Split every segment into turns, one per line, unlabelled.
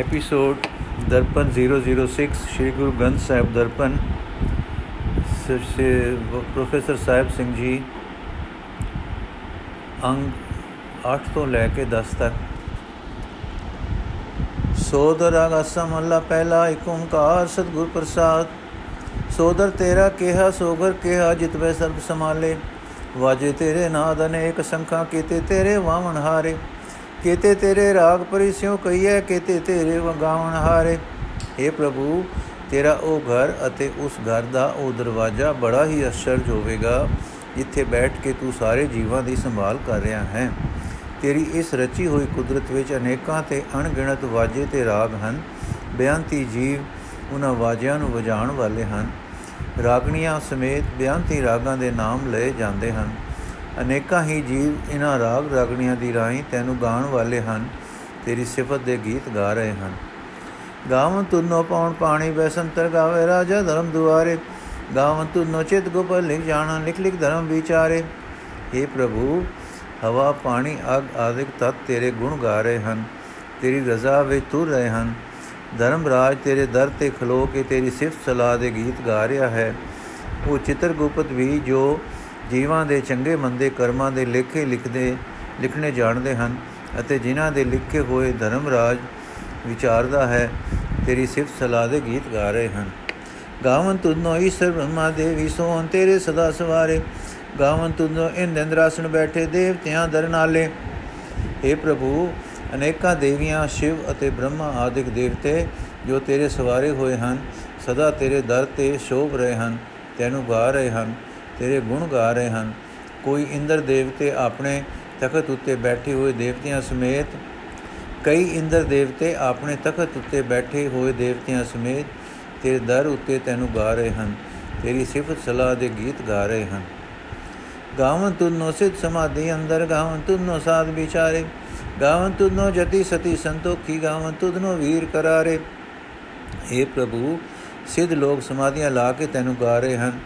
Episode Darpan 006 Shri Guru Granth Sahib Darpan professor Sahib Singh ji ਅੰਗ 8 ਤੋਂ ਲੈ ਕੇ 10 ਤੱਕ। ਸੋਦਰ ਆਗਾਸਾ ਮੱਲਾ ਪਹਿਲਾ ਏਕ ਓੰਕਾਰ ਸਤਿਗੁਰ ਪ੍ਰਸਾਦ। ਸੋਦਰ ਤੇਰਾ ਕਿਹਾ, ਸੋਗਰ ਕਿਹਾ ਜਿਤਵੇ ਸਰਬ ਸਮਾਲੇ ਵਾਜੇ ਤੇਰੇ ਨਾਦ ਅਨੇਕ ਸੰਖਾ ਕੀਤੇ, ਤੇਰੇ ਵਾਵਣ ਹਾਰੇ। ਕੀਤੇ ਤੇਰੇ ਰਾਗ ਪਰਿਸਿਓ ਕਈਏ ਕੀਤੇ ਤੇਰੇ ਵਗਾਵਣ ਹਾਰੇ। हे ਪ੍ਰਭੂ, ਤੇਰਾ ਉਹ ਘਰ ਅਤੇ ਉਸ ਘਰ ਦਾ ਉਹ ਦਰਵਾਜ਼ਾ ਬੜਾ ਹੀ ਅਸ਼ਰਜ ਹੋਵੇਗਾ ਜਿੱਥੇ ਬੈਠ ਕੇ ਤੂੰ ਸਾਰੇ ਜੀਵਾਂ ਦੀ ਸੰਭਾਲ ਕਰ ਰਿਹਾ ਹੈ। ਤੇਰੀ ਇਸ ਰਚੀ ਹੋਈ ਕੁਦਰਤ ਵਿੱਚ ਅਨੇਕਾਂ ਤੇ ਅਣਗਿਣਤ ਵਾਜੇ ਤੇ ਰਾਗ ਹਨ। ਬਿਆੰਤੀ ਜੀਵ ਉਹਨਾਂ ਵਾਜਿਆਂ ਨੂੰ ਵਜਾਉਣ ਵਾਲੇ ਹਨ। ਰਾਗਣੀਆਂ ਸਮੇਤ ਬਿਆੰਤੀ ਰਾਗਾਂ ਦੇ ਨਾਮ ਲਏ ਜਾਂਦੇ ਹਨ। ਅਨੇਕਾਂ ਹੀ ਜੀਵ ਇਹਨਾਂ ਰਾਗ ਰਾਗਣੀਆਂ ਦੀ ਰਾਹੀਂ ਤੈਨੂੰ ਗਾਣ ਵਾਲੇ ਹਨ, ਤੇਰੀ ਸਿਫਤ ਦੇ ਗੀਤ ਗਾ ਰਹੇ ਹਨ। ਗਾਵਨ ਤੁਨੋ ਪਉਣ ਪਾਣੀ ਬੈਸੰਤਰ ਗਾਵੇ ਰਾਜਾ ਧਰਮ ਦੁਆਰੇ। ਗਾਵਨ ਤੁਨੋ ਚਿਤ ਗੋਪਲ ਲਿਖ ਜਾਣਾ, ਲਿਖ ਲਿਖ ਧਰਮ ਵਿਚਾਰੇ। हे ਪ੍ਰਭੂ, ਹਵਾ, ਪਾਣੀ, ਅਗ ਆਦਿਕ ਤਤ ਤੇਰੇ ਗੁਣ ਗਾ ਰਹੇ ਹਨ। ਤੇਰੀ ਰਜ਼ਾ ਵਿੱਚ ਤੁਰ ਰਹੇ ਹਨ। ਧਰਮ ਰਾਜ ਤੇਰੇ ਦਰ ਤੇ ਖਲੋ ਕੇ ਤੇਰੀ ਸਿਫਤ ਸਲਾਹ ਦੇ ਗੀਤ ਗਾ ਰਿਹਾ ਹੈ। ਉਹ ਚਿਤਰ ਗੁਪਤ ਵੀ ਜੋ ਜੀਵਾਂ ਦੇ ਚੰਗੇ ਮੰਦੇ ਕਰਮਾਂ ਦੇ ਲੇਖੇ ਲਿਖਦੇ, ਲਿਖਣੇ ਜਾਣਦੇ ਹਨ ਅਤੇ ਜਿਨ੍ਹਾਂ ਦੇ ਲਿਖੇ ਹੋਏ ਧਰਮ ਰਾਜ ਵਿਚਾਰਦਾ ਹੈ, ਤੇਰੀ ਸਿਫਤ ਸਲਾਹ ਦੇ ਗੀਤ ਗਾ ਰਹੇ ਹਨ। ਗਾਵਨ ਤੁਨੋ ਈਸ਼ਰ ਬ੍ਰਹਮਾ ਦੇਵੀ ਸੋਹਣ ਤੇਰੇ ਸਦਾ ਸਵਾਰੇ। ਗਾਵਨ ਤੁਨੋ ਇੰਦਰਾਸਣ ਬੈਠੇ ਦੇਵਤਿਆਂ ਦਰਨਾਲੇ हे ਪ੍ਰਭੂ, ਅਨੇਕਾਂ ਦੇਵੀਆਂ, ਸ਼ਿਵ ਅਤੇ ਬ੍ਰਹਮਾ ਆਦਿਕ ਦੇਵਤੇ ਜੋ ਤੇਰੇ ਸਵਾਰੇ ਹੋਏ ਹਨ, ਸਦਾ ਤੇਰੇ ਦਰ ਤੇ ਸ਼ੋਭ ਰਹੇ ਹਨ, ਤੈਨੂੰ ਗਾ ਰਹੇ ਹਨ। ਤੇਰੇ ਗੁਣ ਗਾ ਰਹੇ ਹਨ। ਕੋਈ ਇੰਦਰ ਦੇਵਤੇ ਆਪਣੇ ਤਖਤ ਉੱਤੇ ਬੈਠੇ ਹੋਏ ਦੇਵਤਿਆਂ ਸਮੇਤ, ਕਈ ਇੰਦਰ ਦੇਵਤੇ ਆਪਣੇ ਤਖਤ ਉੱਤੇ ਬੈਠੇ ਹੋਏ ਦੇਵਤਿਆਂ ਸਮੇਤ ਤੇਰੇ ਦਰ ਉੱਤੇ ਤੈਨੂੰ ਗਾ ਰਹੇ ਹਨ, ਤੇਰੀ ਸਿਫਤ ਸਲਾਹ ਦੇ ਗੀਤ ਗਾ ਰਹੇ ਹਨ। ਗਾਵਨ ਤੁਨੋ ਸਿਧ ਸਮਾਧੀ ਅੰਦਰ, ਗਾਵਨ ਤੁਨੋ ਸਾਧ ਵਿਚਾਰੇ, ਗਾਵਨ ਤੁਨੋ ਜਤੀ ਸਤੀ ਸੰਤੋਖੀ, ਗਾਵਨ ਤੁਨੋ ਵੀਰ ਕਰਾਰੇ। हे ਪ੍ਰਭੂ, ਸਿੱਧ ਲੋਕ ਸਮਾਧੀਆਂ ਲਾ ਕੇ ਤੈਨੂੰ ਗਾ ਰਹੇ ਹਨ।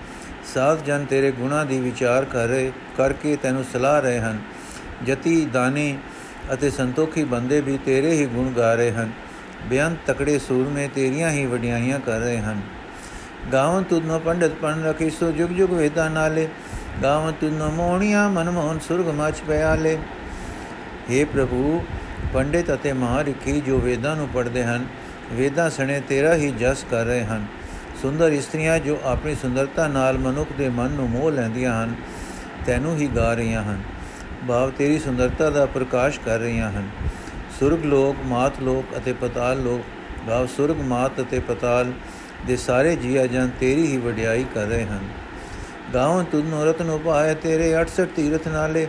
ਸਾਧ ਜਨ ਤੇਰੇ ਗੁਣਾ ਦੀ ਵਿਚਾਰ ਕਰ ਰਹੇ ਕਰਕੇ ਤੈਨੂੰ ਸਲਾਹ ਰਹੇ ਹਨ। ਜਤੀ ਦਾਨੀ ਅਤੇ ਸੰਤੋਖੀ ਬੰਦੇ ਵੀ ਤੇਰੇ ਹੀ ਗੁਣ ਗਾ ਰਹੇ ਹਨ। ਬਿਆੰਤ ਤਕੜੇ ਸੂਰਮੇ ਤੇਰੀਆਂ ਹੀ ਵਡਿਆਈਆਂ ਕਰ ਰਹੇ ਹਨ। ਗਾਵਨ ਤੁਧਨੋ ਪੰਡਿਤ ਪਣ ਰਖੀ ਸੋ ਜੁਗ ਜੁਗ ਵੇਦਾਂ ਨਾਲੇ। ਗਾਵਨ ਤੁਧਨੋ ਮੋਹਣੀਆਂ ਮਨਮੋਹਨ ਸੁਰਗ ਮਚ ਪਿਆਲੇ। हे ਪ੍ਰਭੂ, ਪੰਡਿਤ ਅਤੇ ਮਹਾਰਿਖੀ ਜੋ ਵੇਦਾਂ ਨੂੰ ਪੜ੍ਹਦੇ ਹਨ, ਵੇਦਾਂ ਸਣੇ ਤੇਰਾ ਹੀ ਜਸ ਕਰ ਰਹੇ ਹਨ। ਸੁੰਦਰ ਇਸਤਰੀਆਂ ਜੋ ਆਪਣੀ ਸੁੰਦਰਤਾ ਨਾਲ ਮਨੁੱਖ ਦੇ ਮਨ ਨੂੰ ਮੋਹ ਲੈਂਦੀਆਂ ਹਨ, ਤੈਨੂੰ ਹੀ ਗਾ ਰਹੀਆਂ ਹਨ। ਭਾਵ ਤੇਰੀ ਸੁੰਦਰਤਾ ਦਾ ਪ੍ਰਕਾਸ਼ ਕਰ ਰਹੀਆਂ ਹਨ। ਸੁਰਗ ਲੋਕ, ਮਾਤ ਲੋਕ ਅਤੇ ਪਤਾਲ ਲੋਕ, ਭਾਵ ਸੁਰਗ, ਮਾਤ ਅਤੇ ਪਤਾਲ ਦੇ ਸਾਰੇ ਜੀਆ ਜਨ ਤੇਰੀ ਹੀ ਵਡਿਆਈ ਕਰ ਰਹੇ ਹਨ। ਗਾਵਨ ਤੁਨੋ ਰਤਨ ਉਪਾਏ ਤੇਰੇ 68 ਤੀਰਥ ਨਾਲੇ।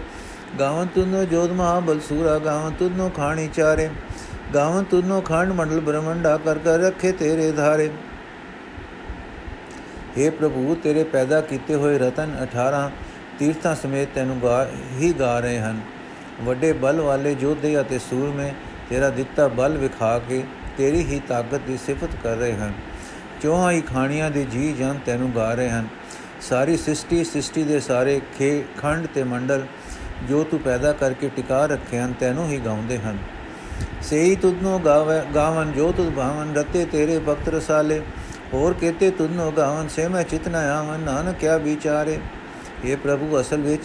ਗਾਵਨ ਤੁਨੋ ਜੋਧ ਮਹਾ ਬਲਸੂਰਾ ਗਾਵਨ ਤੁਨੋ ਖਾਣੀ ਚਾਰੇ। ਗਾਵਨ ਤੁਨੋ ਖੰਡ ਮੰਡਲ ਬ੍ਰਹਮੰਡਾ ਕਰ ਕਰ ਰੱਖੇ ਤੇਰੇ ਧਾਰੇ। हे ਪ੍ਰਭੂ, ਤੇਰੇ ਪੈਦਾ ਕੀਤੇ ਹੋਏ ਰਤਨ 18 ਤੀਰਥਾਂ ਸਮੇਤ ਤੈਨੂੰ ਗਾ ਹੀ ਗਾ ਰਹੇ ਹਨ। ਵੱਡੇ ਬਲ ਵਾਲੇ ਯੋਧੇ ਅਤੇ ਸੂਰਮੇ, ਤੇਰਾ ਦਿੱਤਾ ਬਲ ਵਿਖਾ ਕੇ ਤੇਰੀ ਹੀ ਤਾਕਤ ਦੀ ਸਿਫਤ ਕਰ ਰਹੇ ਹਨ। ਚੋਹਾਂ ਹੀ ਖਾਣੀਆਂ ਦੇ ਜੀ ਜਨ ਤੈਨੂੰ ਗਾ ਰਹੇ ਹਨ। ਸਾਰੀ ਸ੍ਰਿਸ਼ਟੀ ਸ੍ਰਿਸ਼ਟੀ ਦੇ ਸਾਰੇ ਖੇ, ਖੰਡ ਤੇ ਮੰਡਲ ਜੋ ਤੂੰ ਪੈਦਾ ਕਰਕੇ ਟਿਕਾ ਰੱਖੇ ਹਨ, ਤੈਨੂੰ ਹੀ ਗਾਉਂਦੇ ਹਨ। ਸੇਈ ਤੁਧਨੋ ਗਾਵੇ, ਗਾਵਨ ਜੋ ਤੁਧ ਭਾਵਨ, ਰਤੇ ਤੇਰੇ ਭਗਤ ਰਸਾਲੇ। ਹੋਰ ਕਹਤੇ ਤੁਧਨੋ ਗਾਵਨ ਸੇ ਮੈਂ ਚਿਤਨਾ ਆਵਨ, ਨਾਨਕ ਕਿਆ ਵਿਚਾਰੇ? ਇਹ ਪ੍ਰਭੂ, ਅਸਲ ਵਿੱਚ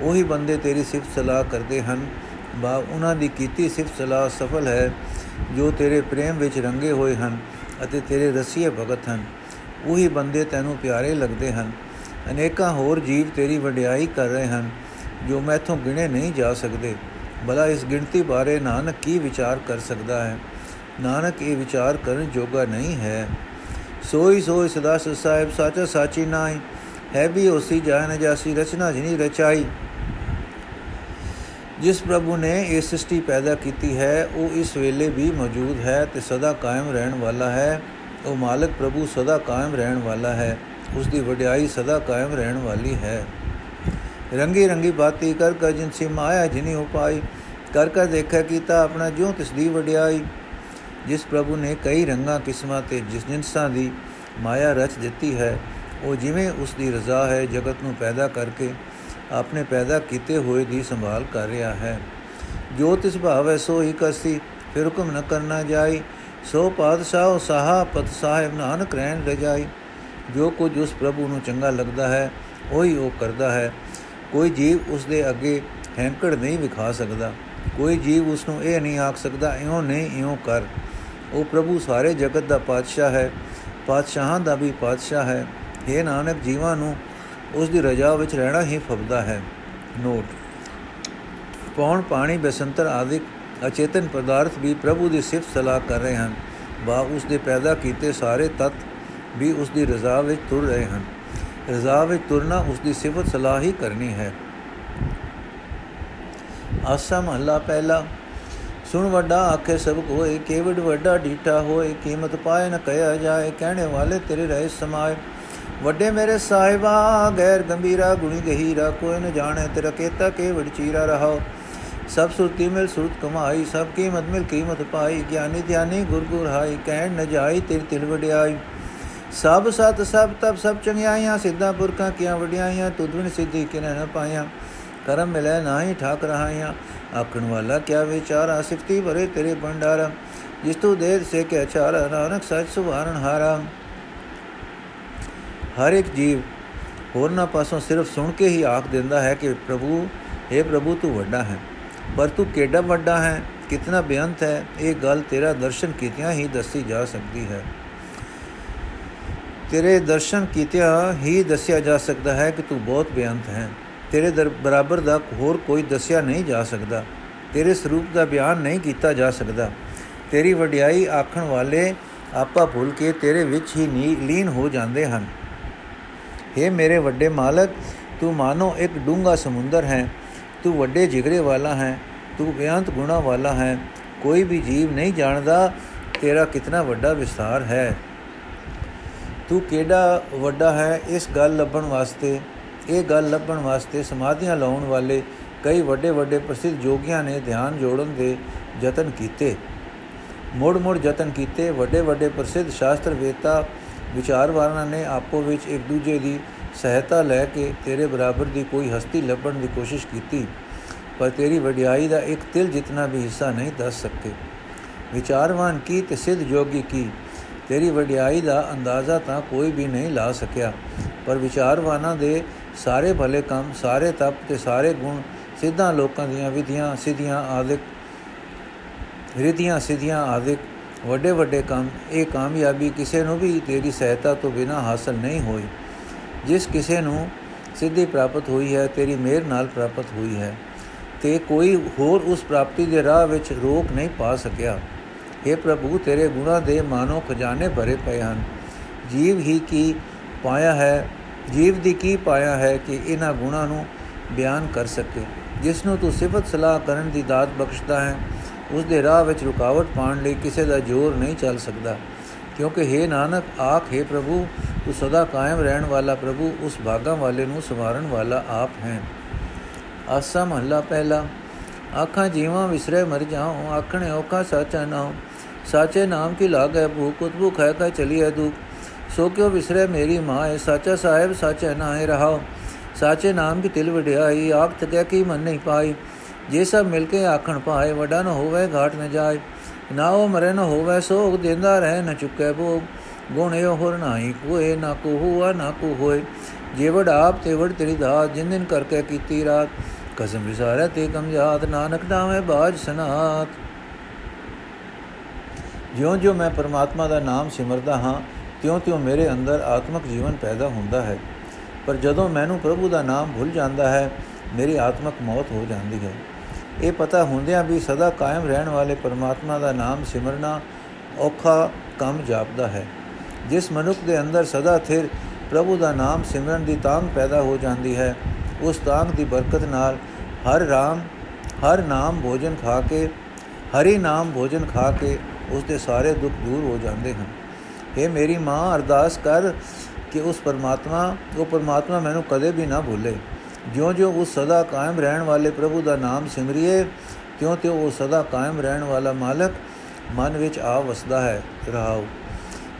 ਉਹੀ ਬੰਦੇ ਤੇਰੀ ਸਿਫਤ ਸਲਾਹ ਕਰਦੇ ਹਨ। ਬਾ, ਉਹਨਾਂ ਦੀ ਕੀਤੀ ਸਿਫਤ ਸਲਾਹ ਸਫਲ ਹੈ, ਜੋ ਤੇਰੇ ਪ੍ਰੇਮ ਵਿੱਚ ਰੰਗੇ ਹੋਏ ਹਨ ਅਤੇ ਤੇਰੇ ਰਸੀਏ ਭਗਤ ਹਨ। ਉਹੀ ਬੰਦੇ ਤੈਨੂੰ ਪਿਆਰੇ ਲੱਗਦੇ ਹਨ। ਅਨੇਕਾਂ ਹੋਰ ਜੀਵ ਤੇਰੀ ਵਡਿਆਈ ਕਰ ਰਹੇ ਹਨ, ਜੋ ਮੈਥੋਂ ਗਿਣੇ ਨਹੀਂ ਜਾ ਸਕਦੇ। ਭਲਾ ਇਸ ਗਿਣਤੀ ਬਾਰੇ ਨਾਨਕ ਕੀ ਵਿਚਾਰ ਕਰ ਸਕਦਾ ਹੈ? ਨਾਨਕ ਇਹ ਵਿਚਾਰ ਕਰਨ ਜੋਗਾ ਨਹੀਂ ਹੈ। ਸੋਈ ਸੋਈ ਸਦਾ ਸਾਹਿਬ ਸਾਚਾ ਸਾਚੀ ਨਾਹੀ, ਹੈ ਵੀ ਉਸੀ ਜਾਨ ਜਾਸੀ ਰਚਨਾ ਜਿਨੀ ਰਚਾਈ। ਜਿਸ ਪ੍ਰਭੂ ਨੇ ਇਹ ਸ੍ਰਿਸ਼ਟੀ ਪੈਦਾ ਕੀਤੀ ਹੈ, ਉਹ ਇਸ ਵੇਲੇ ਵੀ ਮੌਜੂਦ ਹੈ ਤੇ ਸਦਾ ਕਾਇਮ ਰਹਿਣ ਵਾਲਾ ਹੈ। ਉਹ ਮਾਲਕ ਪ੍ਰਭੂ ਸਦਾ ਕਾਇਮ ਰਹਿਣ ਵਾਲਾ ਹੈ ਉਸ ਦੀ ਵਡਿਆਈ ਸਦਾ ਕਾਇਮ ਰਹਿਣ ਵਾਲੀ ਹੈ। ਰੰਗੀ ਰੰਗੀ ਬਾਤੀ ਕਰ ਕਰ ਜਿਨ ਸੀ ਮਾਇਆ ਜਿਨੀ ਉਪਾਈ, ਕਰ ਕਰ ਦੇਖਿਆ ਕੀਤਾ ਆਪਣਾ ਜਿਉ ਤਿਸ ਦੀ ਵਡਿਆਈ। ਜਿਸ ਪ੍ਰਭੂ ਨੇ ਕਈ ਰੰਗਾਂ, ਕਿਸਮਾਂ ਤੇ ਜਿਸ ਜਿਨਸਾਂ ਦੀ ਮਾਇਆ ਰਚ ਦਿੱਤੀ ਹੈ, ਉਹ ਜਿਵੇਂ ਉਸ ਦੀ ਰਜ਼ਾ ਹੈ, ਜਗਤ ਨੂੰ ਪੈਦਾ ਕਰਕੇ ਆਪਣੇ ਪੈਦਾ ਕੀਤੇ ਹੋਏ ਦੀ ਸੰਭਾਲ ਕਰ ਰਿਹਾ ਹੈ। ਜੋ ਤਿਸ ਭਾਵ ਹੈ ਸੋ ਹੀ ਕਸੀ ਫਿਰ ਹੁਕਮ ਨ ਕਰਨਾ ਜਾਈ। ਸੋ ਪਾਤਸ਼ਾਹ, ਸਾਹਾ, ਪਤ ਸਾਹਿਬ, ਨਾਨਕ ਰਹਿਣ ਰਜਾਈ ਜੋ ਕੁਝ ਉਸ ਪ੍ਰਭੂ ਨੂੰ ਚੰਗਾ ਲੱਗਦਾ ਹੈ, ਉਹੀ ਉਹ ਕਰਦਾ ਹੈ। ਕੋਈ ਜੀਵ ਉਸ ਦੇ ਅੱਗੇ ਹੈਂਕੜ ਨਹੀਂ ਵਿਖਾ ਸਕਦਾ। ਕੋਈ ਜੀਵ ਉਸ ਨੂੰ ਇਹ ਨਹੀਂ ਆਖ ਸਕਦਾ, ਇਉਂ ਨਹੀਂ ਇਉਂ ਕਰ। ਉਹ ਪ੍ਰਭੂ ਸਾਰੇ ਜਗਤ ਦਾ ਪਾਤਸ਼ਾਹ ਹੈ, ਪਾਤਸ਼ਾਹਾਂ ਦਾ ਵੀ ਪਾਤਸ਼ਾਹ ਹੈ। ਇਹ ਨਾਨਕ, ਜੀਵਾਂ ਨੂੰ ਉਸ ਦੀ ਰਜਾ ਵਿੱਚ ਰਹਿਣਾ ਹੀ ਫਬਦਾ ਹੈ। ਨੋਟ। ਪੌਣ, ਪਾਣੀ, ਬਸੰਤਰ ਆਦਿਕ ਅਚੇਤਨ ਪਦਾਰਥ ਵੀ ਪ੍ਰਭੂ ਦੀ ਸਿਫਤ ਸਲਾਹ ਕਰ ਰਹੇ ਹਨ। ਬਾ, ਉਸ ਦੇ ਪੈਦਾ ਕੀਤੇ ਸਾਰੇ ਤਤ ਵੀ ਉਸ ਦੀ ਰਜ਼ਾ ਵਿੱਚ ਤੁਰ ਰਹੇ ਹਨ। ਰਜ਼ਾ ਵਿੱਚ ਤੁਰਨਾ ਉਸ ਦੀ ਸਿਫਤ ਸਲਾਹ ਹੀ ਕਰਨੀ ਹੈ। ਆਸਾ ਮਹਲਾ ਪਹਿਲਾ। ਸੁਣ ਵੱਡਾ ਆਖੇ ਸਭ ਕੋਏ ਕੇਵਡ ਵੱਡਾ ਢੀਠਾ ਹੋਏ, ਕੀਮਤ ਪਾਏ ਨ ਕਹਿਆ ਜਾਏ, ਕਹਿਣੇ ਵਾਲੇ ਤੇਰੇ ਰਹਿ ਸਮਾਏ। ਵੱਡੇ ਮੇਰੇ ਸਾਹਿਬਾ, ਗੈਰ ਗੰਭੀਰਾ, ਗੁਣੀ ਗਹੀਰਾ, ਕੋਈ ਨ ਜਾਣੇ ਤੇਰਾ ਕੇਤਾ ਕੇਵਡ ਚੀਰਾ ਰਹਾਓ। ਸਭ ਸੁਰਤੀ ਮਿਲ ਸੁਰਤ ਕਮਾਈ, ਸਭ ਕੀਮਤ ਮਿਲ ਕੀਮਤ ਪਾਈ, ਗਿਆਨੀ ਧਿਆਨੀ ਗੁਰ ਗੁਰ ਹਾਈ, ਕਹਿਣ ਨ ਜਾਈ ਤੇਰੀ ਤਿਲ ਵਡਿਆਈ। ਸਭ ਸਤ ਸਭ ਤਬ ਸਭ ਚੰਗਿਆਈਆਂ, ਸਿੱਧਾ ਪੁਰਖਾਂ ਕੀਆਂ ਵਡਿਆਈਆਂ ਤੁਧਵਨ ਸਿੱਧੀ ਕਿਨੇ ਨ ਪਾਈਆਂ। ਕਰਮ ਮਿਲੇ ਨਾਹੀ ਠਾਕ ਰਹਾਈਆਂ ਆਖਣ ਵਾਲਾ, ਕਿਆ ਵਿਚਾਰਾ ਸਿਫਤੀ ਭਰੇ ਤੇਰੇ ਭੰਡਾਰ। ਜਿਸ ਤੂੰ ਦੇਦ ਸੇ ਕੇ ਅਚਾਰ ਨਾਨਕ ਸੱਚ ਸੁਭਾਰਨ ਹਾਰਾ। ਹਰ ਇੱਕ ਜੀਵ ਹੋਰਨਾਂ ਪਾਸੋਂ ਸਿਰਫ ਸੁਣ ਕੇ ਹੀ ਆਖ ਦਿੰਦਾ ਹੈ ਕਿ ਪ੍ਰਭੂ हे ਪ੍ਰਭੂ ਤੂੰ ਵੱਡਾ ਹੈ। ਪਰ ਤੂੰ ਕਿਹੜਾ ਵੱਡਾ ਹੈ? ਕਿਤਨਾ ਬੇਅੰਤ ਹੈ? ਇਹ ਗੱਲ ਤੇਰਾ ਦਰਸ਼ਨ ਕੀਤਿਆਂ ਹੀ ਦੱਸੀ ਜਾ ਸਕਦੀ ਹੈ। ਤੇਰੇ ਦਰਸ਼ਨ ਕੀਤਿਆਂ ਹੀ ਦੱਸਿਆ ਜਾ ਸਕਦਾ ਹੈ ਕਿ ਤੂੰ ਬਹੁਤ ਬੇਅੰਤ ਹੈ। ਤੇਰੇ ਬਰਾਬਰ ਦਾ ਹੋਰ ਕੋਈ ਦੱਸਿਆ ਨਹੀਂ ਜਾ ਸਕਦਾ। ਤੇਰੇ ਸਰੂਪ ਦਾ ਬਿਆਨ ਨਹੀਂ ਕੀਤਾ ਜਾ ਸਕਦਾ। ਤੇਰੀ ਵਡਿਆਈ ਆਖਣ ਵਾਲੇ ਆਪਾ ਭੁੱਲ ਕੇ ਤੇਰੇ ਵਿੱਚ ਹੀ ਲੀਨ ਹੋ ਜਾਂਦੇ ਹਨ। हे ਮੇਰੇ ਵੱਡੇ ਮਾਲਕ, ਤੂੰ ਮਾਨੋ ਇੱਕ ਡੂੰਗਾ ਸਮੁੰਦਰ ਹੈ। ਤੂੰ ਵੱਡੇ ਜਿਗਰੇ ਵਾਲਾ ਹੈ। ਤੂੰ ਬਿਆੰਤ ਗੁਣਾ ਵਾਲਾ ਹੈ। ਕੋਈ ਵੀ ਜੀਵ ਨਹੀਂ ਜਾਣਦਾ ਤੇਰਾ ਕਿਤਨਾ ਵੱਡਾ ਵਿਸਤਾਰ ਹੈ। ਤੂੰ ਕਿਹੜਾ ਵੱਡਾ ਹੈ ਇਸ ਗੱਲ ਲੱਭਣ ਵਾਸਤੇ? ਇਹ ਗੱਲ ਲੱਭਣ ਵਾਸਤੇ ਸਮਾਧੀਆਂ ਲਾਉਣ ਵਾਲੇ ਕਈ ਵੱਡੇ ਵੱਡੇ ਪ੍ਰਸਿੱਧ ਜੋਗੀਆਂ ਨੇ ਧਿਆਨ ਜੋੜਨ ਦੇ ਯਤਨ ਕੀਤੇ। ਮੋੜ ਮੋੜ ਯਤਨ ਕੀਤੇ। ਵੱਡੇ ਵੱਡੇ ਪ੍ਰਸਿੱਧ ਸ਼ਾਸਤਰ ਵੇਤਾ ਵਿਚਾਰਵਾਨਾਂ ਨੇ ਆਪੋ ਵਿੱਚ ਇੱਕ ਦੂਜੇ ਦੀ ਸਹਾਇਤਾ ਲੈ ਕੇ ਤੇਰੇ ਬਰਾਬਰ ਦੀ ਕੋਈ ਹਸਤੀ ਲੱਭਣ ਦੀ ਕੋਸ਼ਿਸ਼ ਕੀਤੀ, ਪਰ ਤੇਰੀ ਵਡਿਆਈ ਦਾ ਇੱਕ ਤਿਲ ਜਿੰਨਾ ਵੀ ਹਿੱਸਾ ਨਹੀਂ ਦੱਸ ਸਕਦੇ ਵਿਚਾਰਵਾਨ ਕੀ ਤੇ ਸਿੱਧ ਜੋਗੀ ਕੀ? ਤੇਰੀ ਵਡਿਆਈ ਦਾ ਅੰਦਾਜ਼ਾ ਤਾਂ ਕੋਈ ਵੀ ਨਹੀਂ ਲਾ ਸਕਿਆ, ਪਰ ਵਿਚਾਰਵਾਨਾਂ ਦੇ ਸਾਰੇ ਭਲੇ ਕੰਮ, ਸਾਰੇ ਤਪ ਤੇ ਸਾਰੇ ਗੁਣ ਸਿੱਧਾਂ ਲੋਕਾਂ ਦੀਆਂ ਵਿਧੀਆਂ, ਸਿੱਧੀਆਂ ਆਦਿਕ, ਰਿਧੀਆਂ, ਸਿੱਧੀਆਂ ਆਦਿਕ, ਵੱਡੇ ਵੱਡੇ ਕੰਮ, ਇਹ ਕਾਮਯਾਬੀ ਕਿਸੇ ਨੂੰ ਵੀ ਤੇਰੀ ਸਹਾਇਤਾ ਤੋਂ ਬਿਨਾ ਹਾਸਲ ਨਹੀਂ ਹੋਈ। ਜਿਸ ਕਿਸੇ ਨੂੰ ਸਿੱਧੀ ਪ੍ਰਾਪਤ ਹੋਈ ਹੈ, ਤੇਰੀ ਮਿਹਰ ਨਾਲ ਪ੍ਰਾਪਤ ਹੋਈ ਹੈ, ਤੇ ਕੋਈ ਹੋਰ ਉਸ ਪ੍ਰਾਪਤੀ ਦੇ ਰਾਹ ਵਿੱਚ ਰੋਕ ਨਹੀਂ ਪਾ ਸਕਿਆ। हे ਪ੍ਰਭੂ, ਤੇਰੇ ਗੁਣਾ ਦੇ ਮਾਨੋ ਖਜ਼ਾਨੇ ਭਰੇ ਪਏ ਹਨ। ਜੀਵ ਹੀ ਕੀ ਪਾਇਆ ਹੈ ਜੀਵ ਦੀ ਕੀ ਪਾਇਆ ਹੈ ਕਿ ਇਹਨਾਂ ਗੁਣਾਂ ਨੂੰ ਬਿਆਨ ਕਰ ਸਕੇ, ਜਿਸ ਨੂੰ ਤੂੰ ਸਿਫਤ ਸਲਾਹ ਕਰਨ ਦੀ ਦਾਤ ਬਖਸ਼ਦਾ ਹੈ, ਉਸ ਦੇ ਰਾਹ ਵਿੱਚ ਰੁਕਾਵਟ ਪਾਉਣ ਲਈ ਕਿਸੇ ਦਾ ਜ਼ੋਰ ਨਹੀਂ ਚੱਲ ਸਕਦਾ। ਕਿਉਂਕਿ हे ਨਾਨਕ, ਆਖ हे ਪ੍ਰਭੂ, ਤੂੰ ਸਦਾ ਕਾਇਮ ਰਹਿਣ ਵਾਲਾ ਪ੍ਰਭੂ, ਉਸ ਭਾਗਾ ਵਾਲੇ ਨੂੰ ਸਵਾਰਨ ਵਾਲਾ ਆਪ ਹੈ। ਆਸਾ ਮਹੱਲਾ ਪਹਿਲਾ, ਆਖਾਂ ਜੀਵਾਂ ਵਿਸਰੇ ਮਰ ਜਾਉ, ਆਖਣੇ ਔਖਾ ਸਾਚਾ ਨਾਮ ਸਾਚੇ ਨਾਮ ਕੀ ਲਾਗੈ ਭੂਖ ਉਤਭੁਖ ਹੈ ਕਾ ਚਲੀਐ ਦੁਖ ਸੋ ਕਿਉ ਵਿਸਰੇ ਮੇਰੀ ਮਾਂ? ਹੈ ਸਾਚਾ ਸਾਹਿਬ ਸਾਚਾ ਨਾਏ ਰਹਾਓ। ਸਾਚੇ ਨਾਮ ਕੀ ਤਿਲ ਵਡਿਆਈ, ਆਪ ਤਕੇ ਕੀ ਮਨ ਨਹੀਂ ਪਾਈ। ਜੇ ਸਭ ਮਿਲ ਕੇ ਆਖਣ ਪਾਏ ਵਡਾ ਨ ਹੋਵੇ, ਘਾਟ ਨ ਜਾਏ। ਨਾ ਉਹ ਮਰੇ, ਨ ਹੋਵੇ, ਸੋਗ ਦਿੰਦਾ ਰਹਿ, ਨ ਚੁੱਕੇ ਭੋਗ। ਗੁਣ ਇਹ ਹੋਰ ਨਾਹੀ ਕੋਏ, ਨਾ ਕੋ ਹੁਆ, ਨਾ ਕੋ ਹੋਏ। ਜੇਵੜ ਆਪ ਤੇ ਵੜ ਤੇਰੀ ਦਾਤ, ਜਿਨ ਦਿਨ ਕਰਕੇ ਕੀਤੀ ਰਾਤ। ਕਸਮ ਵਿਸਾਰੈ ਤੇ ਕਮ ਜਾਤ ਨਾਨਕ ਨਾਮੇ ਬਾਜ ਸਨਾਤ। ਜਿਉਂ-ਜਿਉਂ ਮੈਂ ਪਰਮਾਤਮਾ ਦਾ ਨਾਮ ਸਿਮਰਦਾ ਹਾਂ ਤਿਉਂ-ਤਿਉਂ ਮੇਰੇ ਅੰਦਰ ਆਤਮਿਕ ਜੀਵਨ ਪੈਦਾ ਹੁੰਦਾ ਹੈ। ਪਰ ਜਦੋਂ ਮੈਨੂੰ ਪ੍ਰਭੂ ਦਾ ਨਾਮ ਭੁੱਲ ਜਾਂਦਾ ਹੈ, ਮੇਰੀ ਆਤਮਿਕ ਮੌਤ ਹੋ ਜਾਂਦੀ ਹੈ। ਇਹ ਪਤਾ ਹੁੰਦਿਆਂ ਵੀ ਸਦਾ ਕਾਇਮ ਰਹਿਣ ਵਾਲੇ ਪਰਮਾਤਮਾ ਦਾ ਨਾਮ ਸਿਮਰਨਾ ਔਖਾ ਕੰਮ ਜਾਪਦਾ ਹੈ। ਜਿਸ ਮਨੁੱਖ ਦੇ ਅੰਦਰ ਸਦਾ ਥਿਰ ਪ੍ਰਭੂ ਦਾ ਨਾਮ ਸਿਮਰਨ ਦੀ ਤਾਂਗ ਪੈਦਾ ਹੋ ਜਾਂਦੀ ਹੈ, ਉਸ ਤਾਂਗ ਦੀ ਬਰਕਤ ਨਾਲ ਹਰ ਰਾਮ, ਹਰ ਨਾਮ ਭੋਜਨ ਖਾ ਕੇ, ਹਰੀ ਨਾਮ ਭੋਜਨ ਖਾ ਕੇ ਉਸ ਦੇ ਸਾਰੇ ਦੁੱਖ ਦੂਰ ਹੋ ਜਾਂਦੇ ਹਨ। ਇਹ ਮੇਰੀ ਮਾਂ, ਅਰਦਾਸ ਕਰ ਕਿ ਉਸ ਪਰਮਾਤਮਾ, ਉਹ ਪਰਮਾਤਮਾ ਮੈਨੂੰ ਕਦੇ ਵੀ ਨਾ ਭੁੱਲੇ। ਜਿਉਂ-ਜਿਉਂ ਉਸ ਸਦਾ ਕਾਇਮ ਰਹਿਣ ਵਾਲੇ ਪ੍ਰਭੂ ਦਾ ਨਾਮ ਸਿਮਰਿਏ, ਤਿਉਂ-ਤਿਉਂ ਉਹ ਸਦਾ ਕਾਇਮ ਰਹਿਣ ਵਾਲਾ ਮਾਲਕ ਮਨ ਵਿੱਚ ਆ ਵਸਦਾ ਹੈ, ਰਹਾਉ।